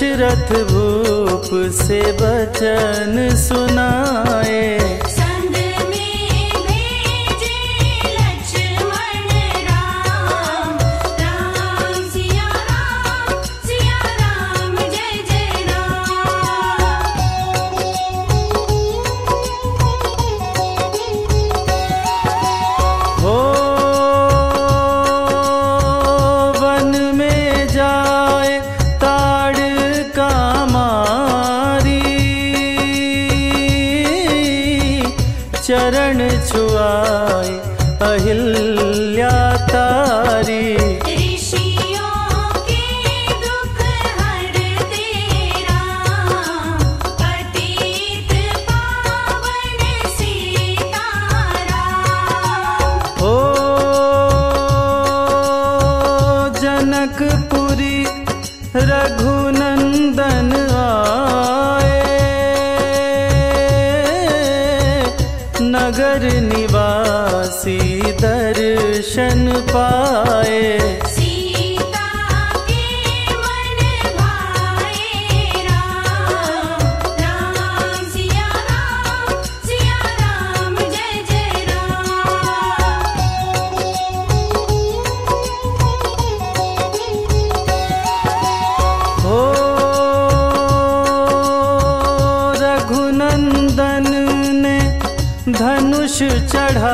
दशरथ भूप से वचन सुनाए।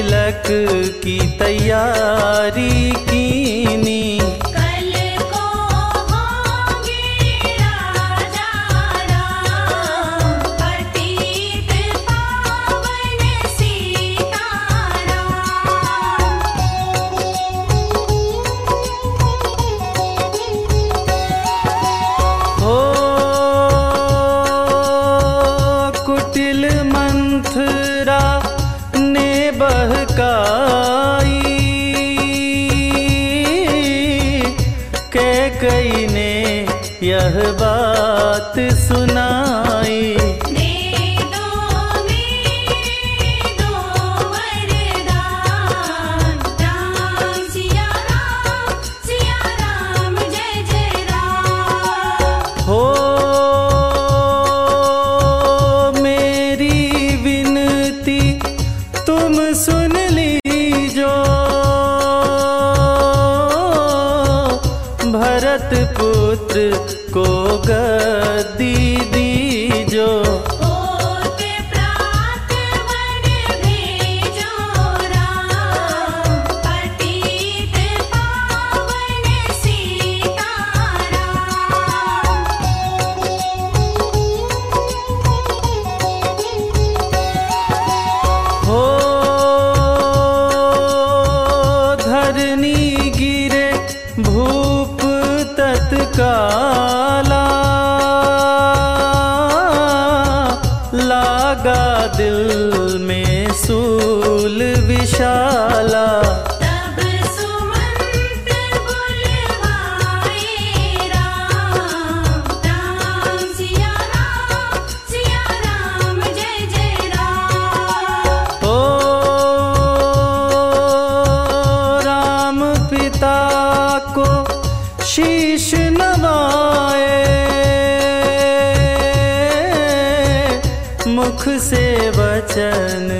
तिलक की तैयारी मुख से वचन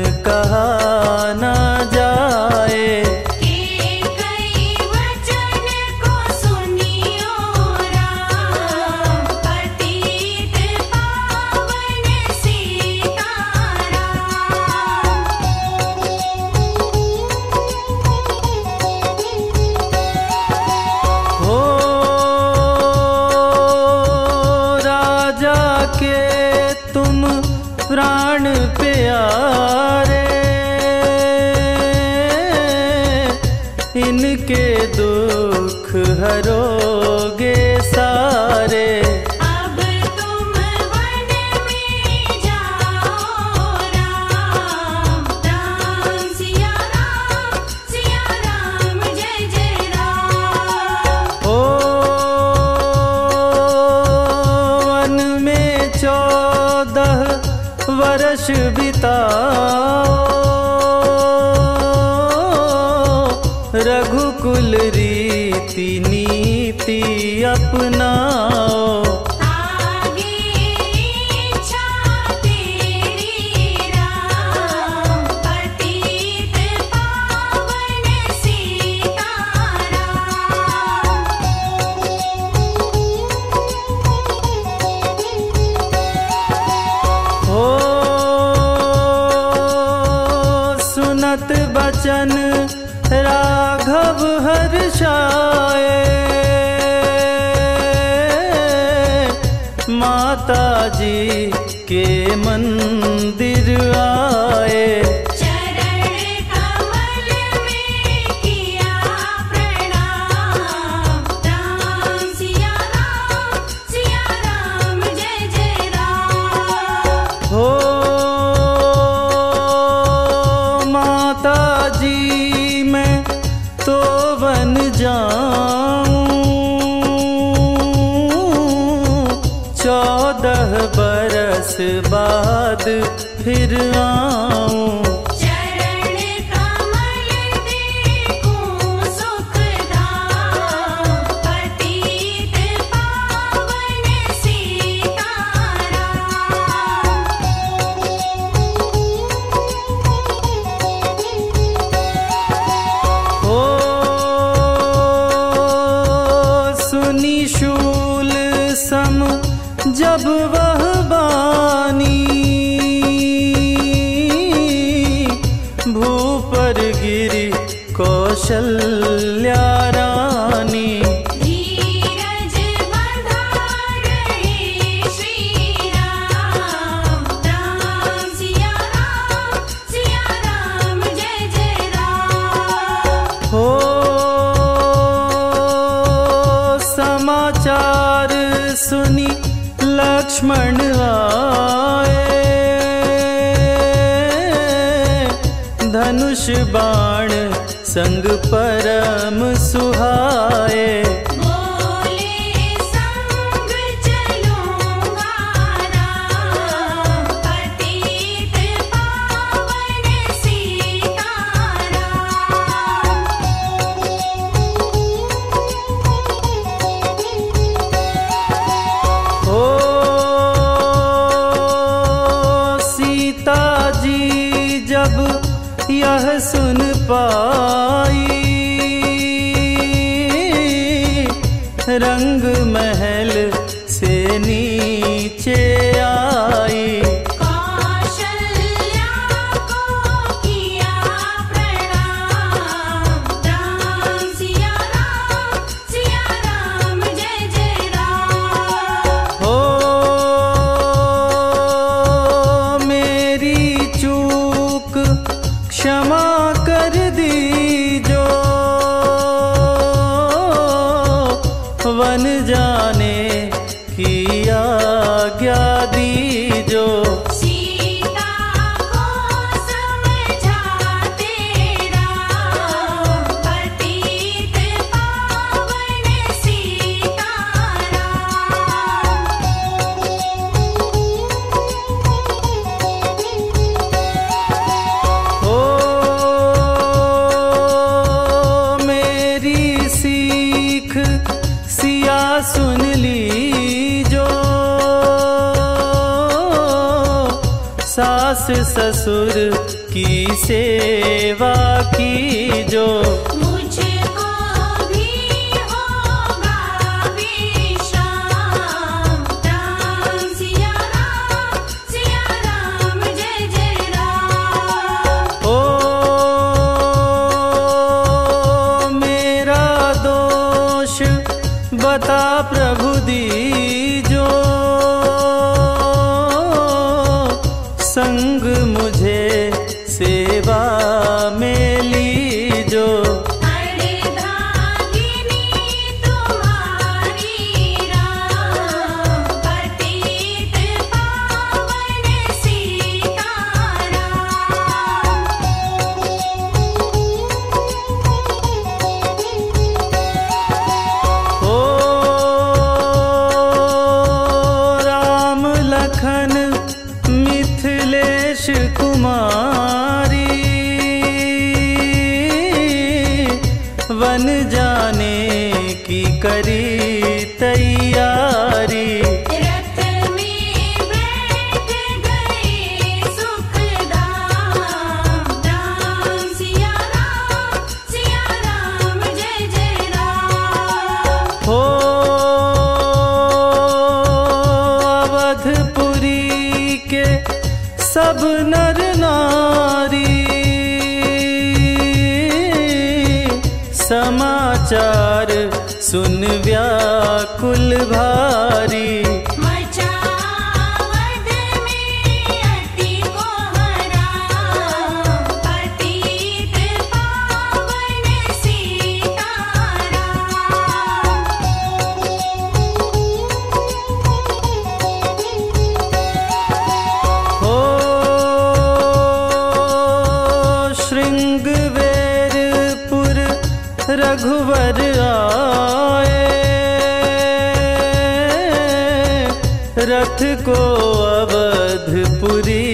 सुनत बचन राघव हर्षाए माता जी के मंदिर आए। पता प्रभु दी। por ir.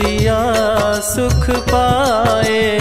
सिया सुख पाए।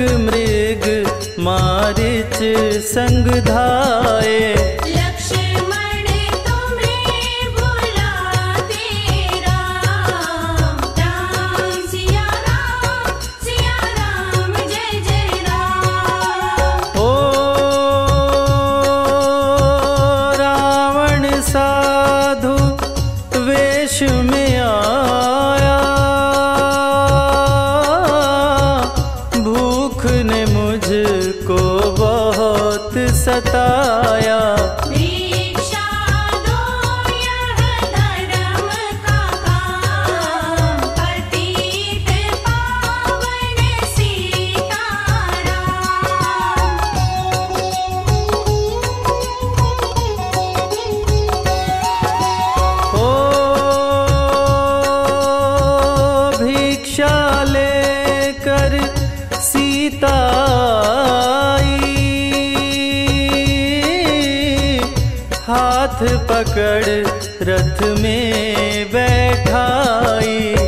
मृग मारिच संग धाये हाथ पकड़ रथ में बैठाई।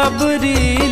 शबरी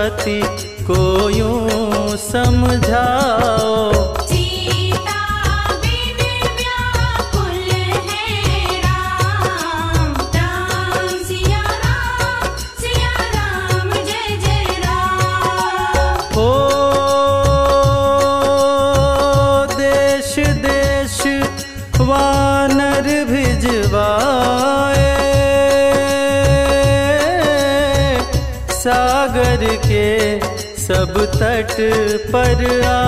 पति को यूँ समझाओ। पर आए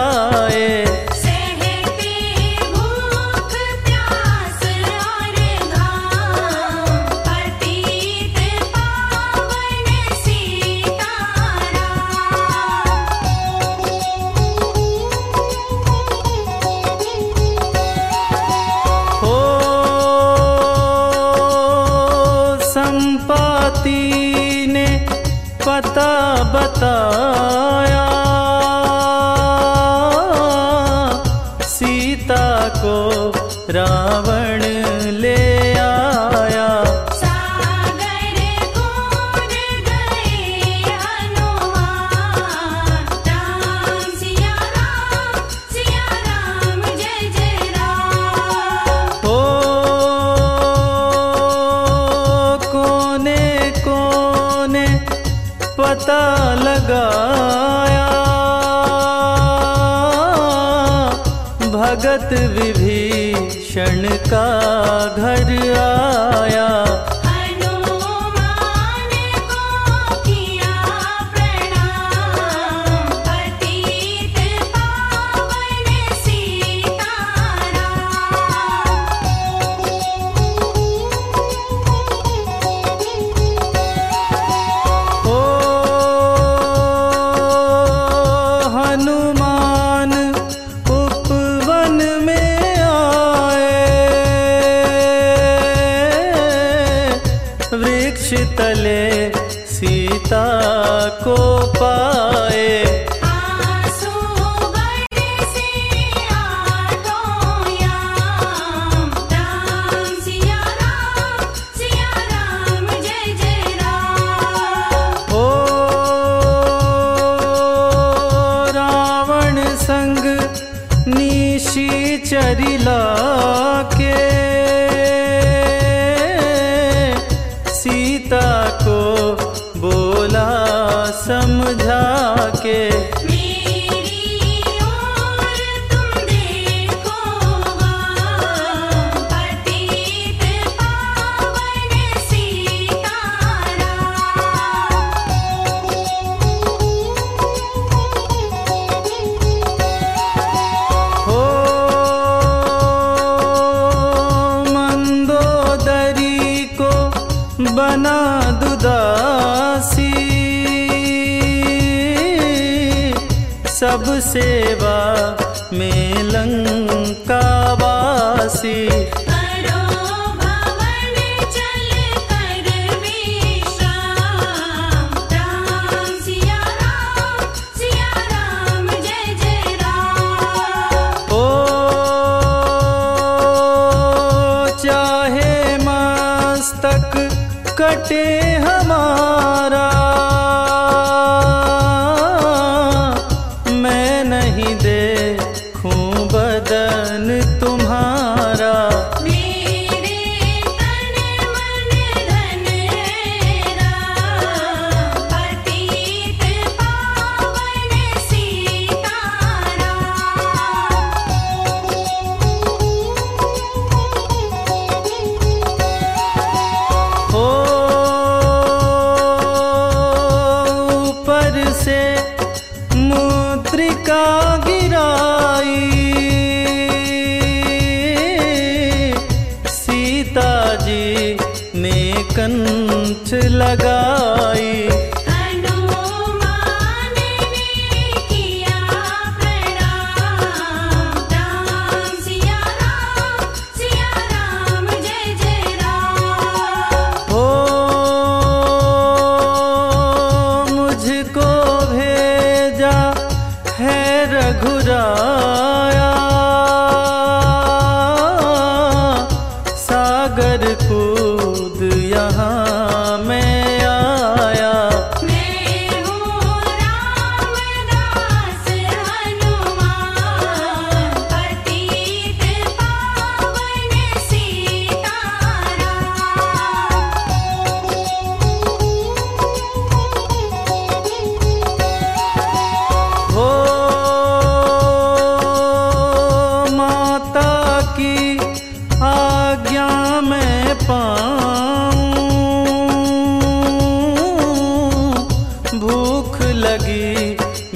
कटे हमारा।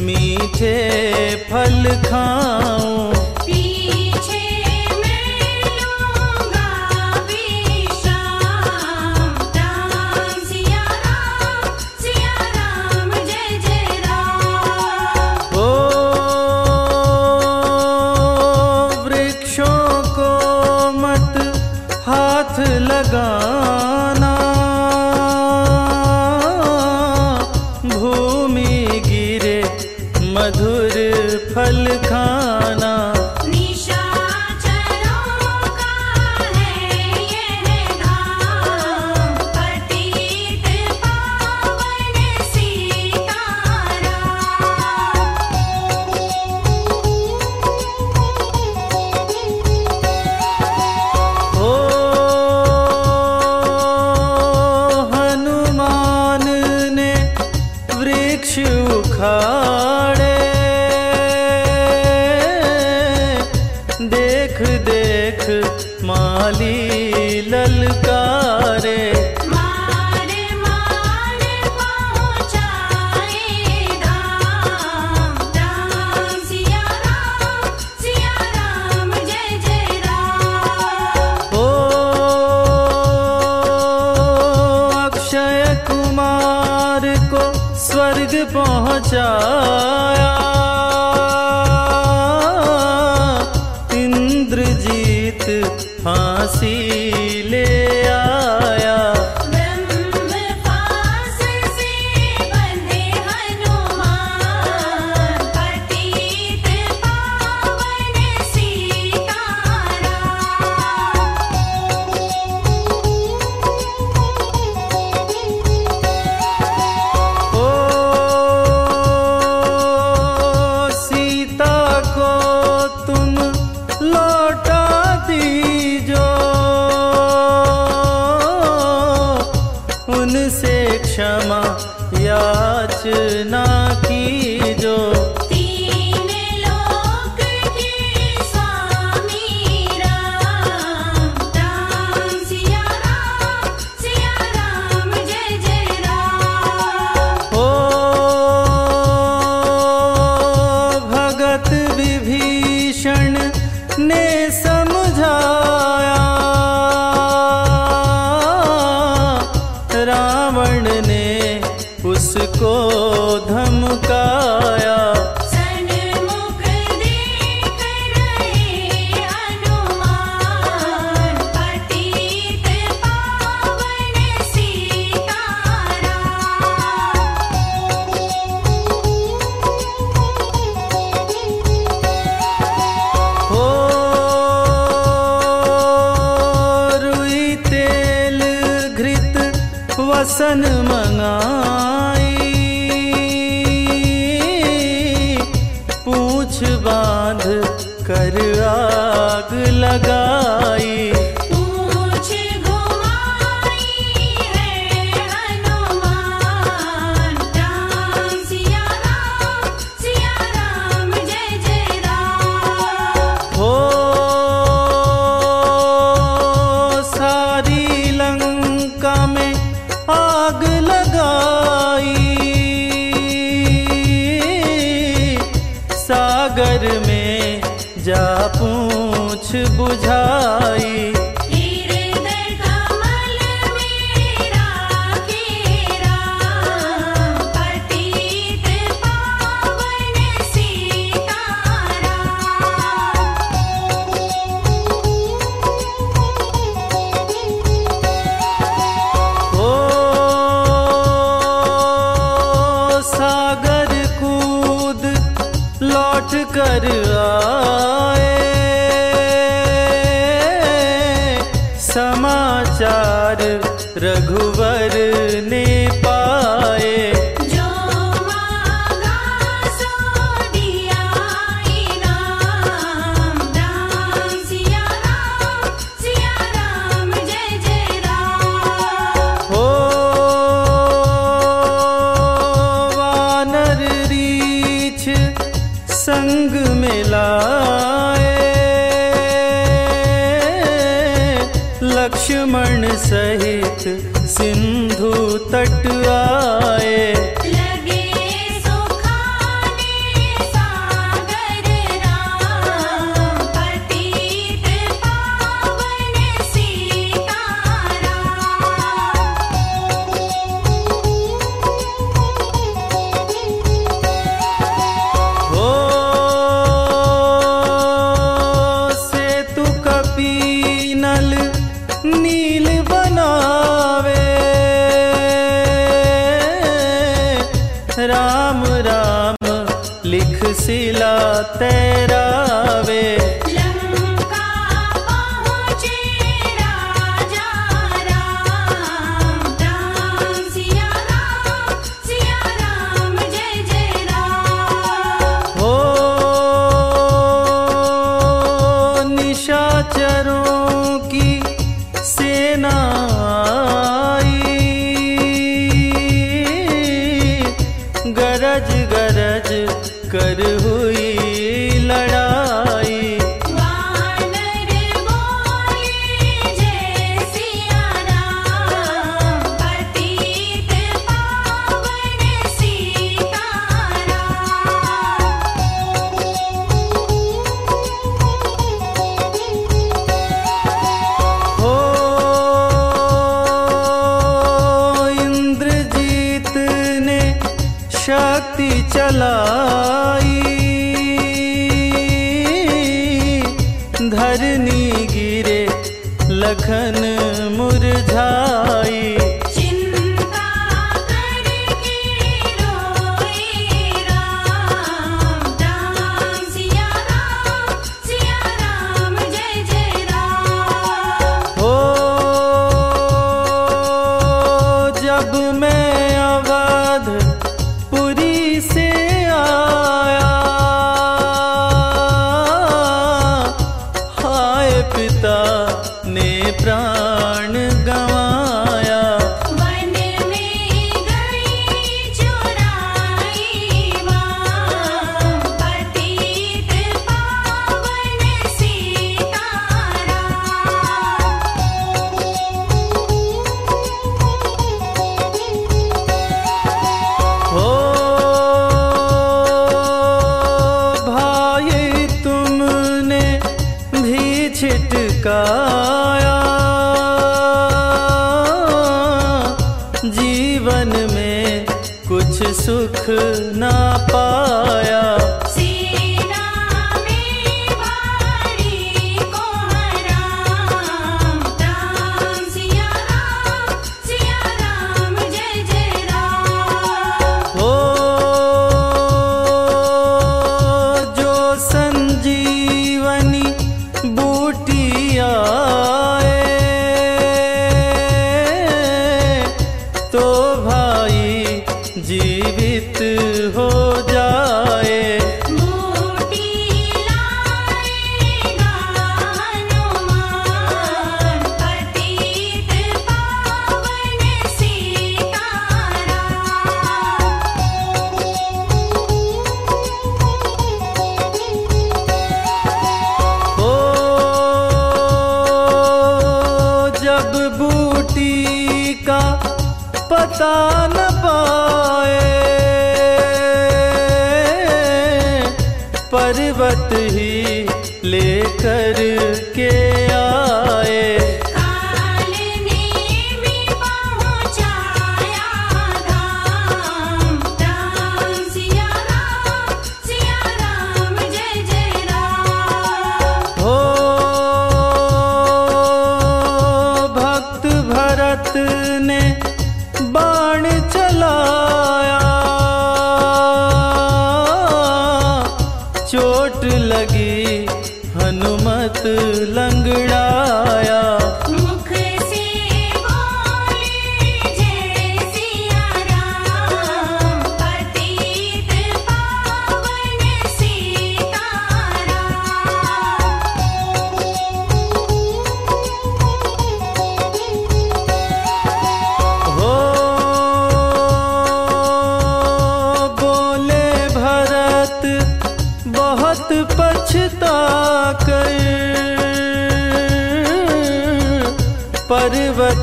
मीठे फल खाऊं। जा पूछ बुझाई। छिटकाया जीवन में कुछ सुख ना पाया।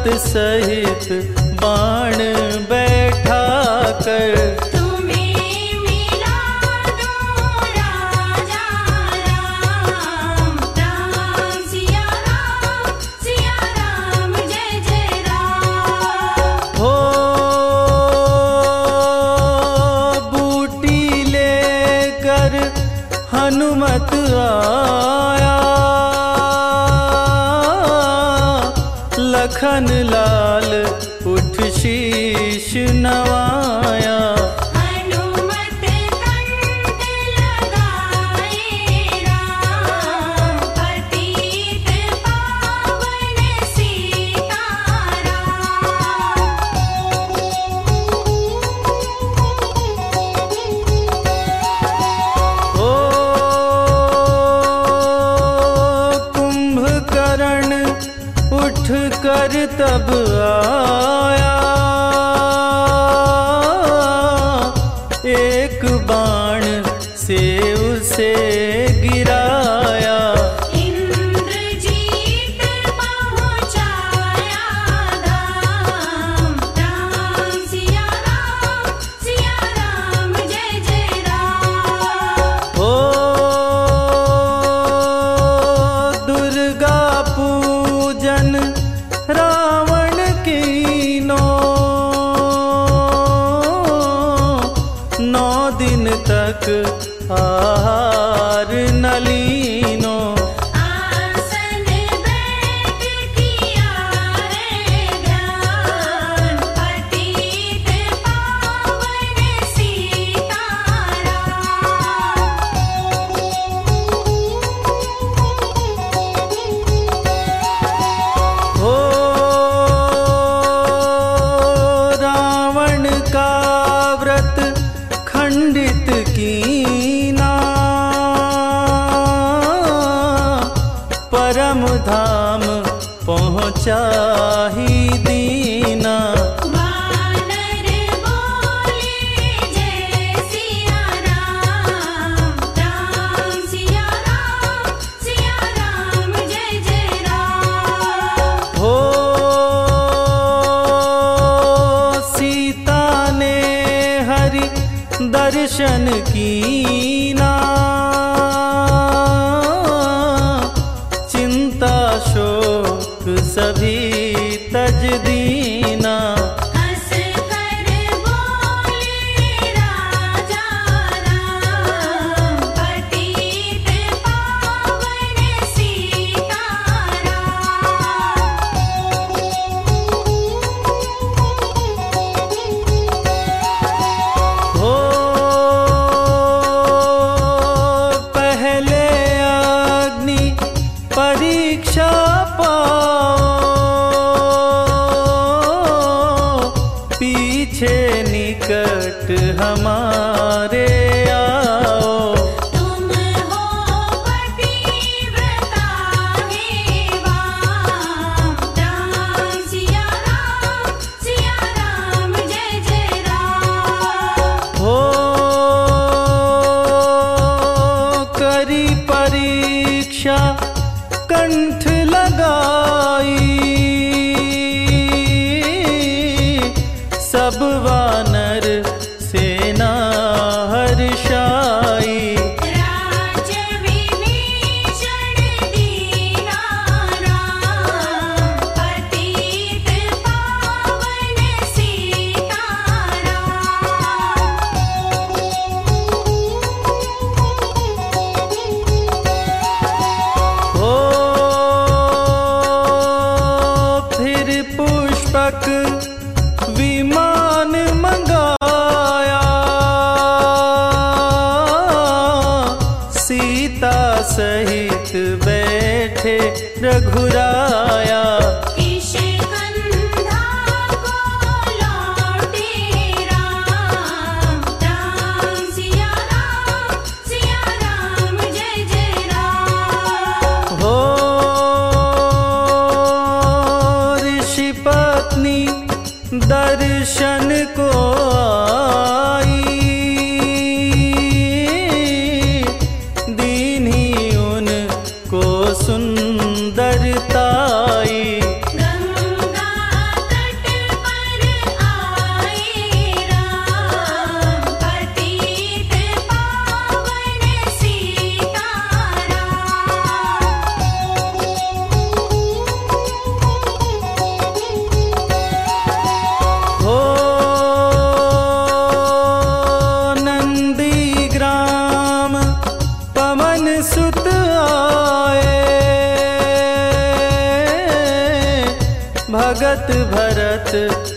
सहित तक आहार to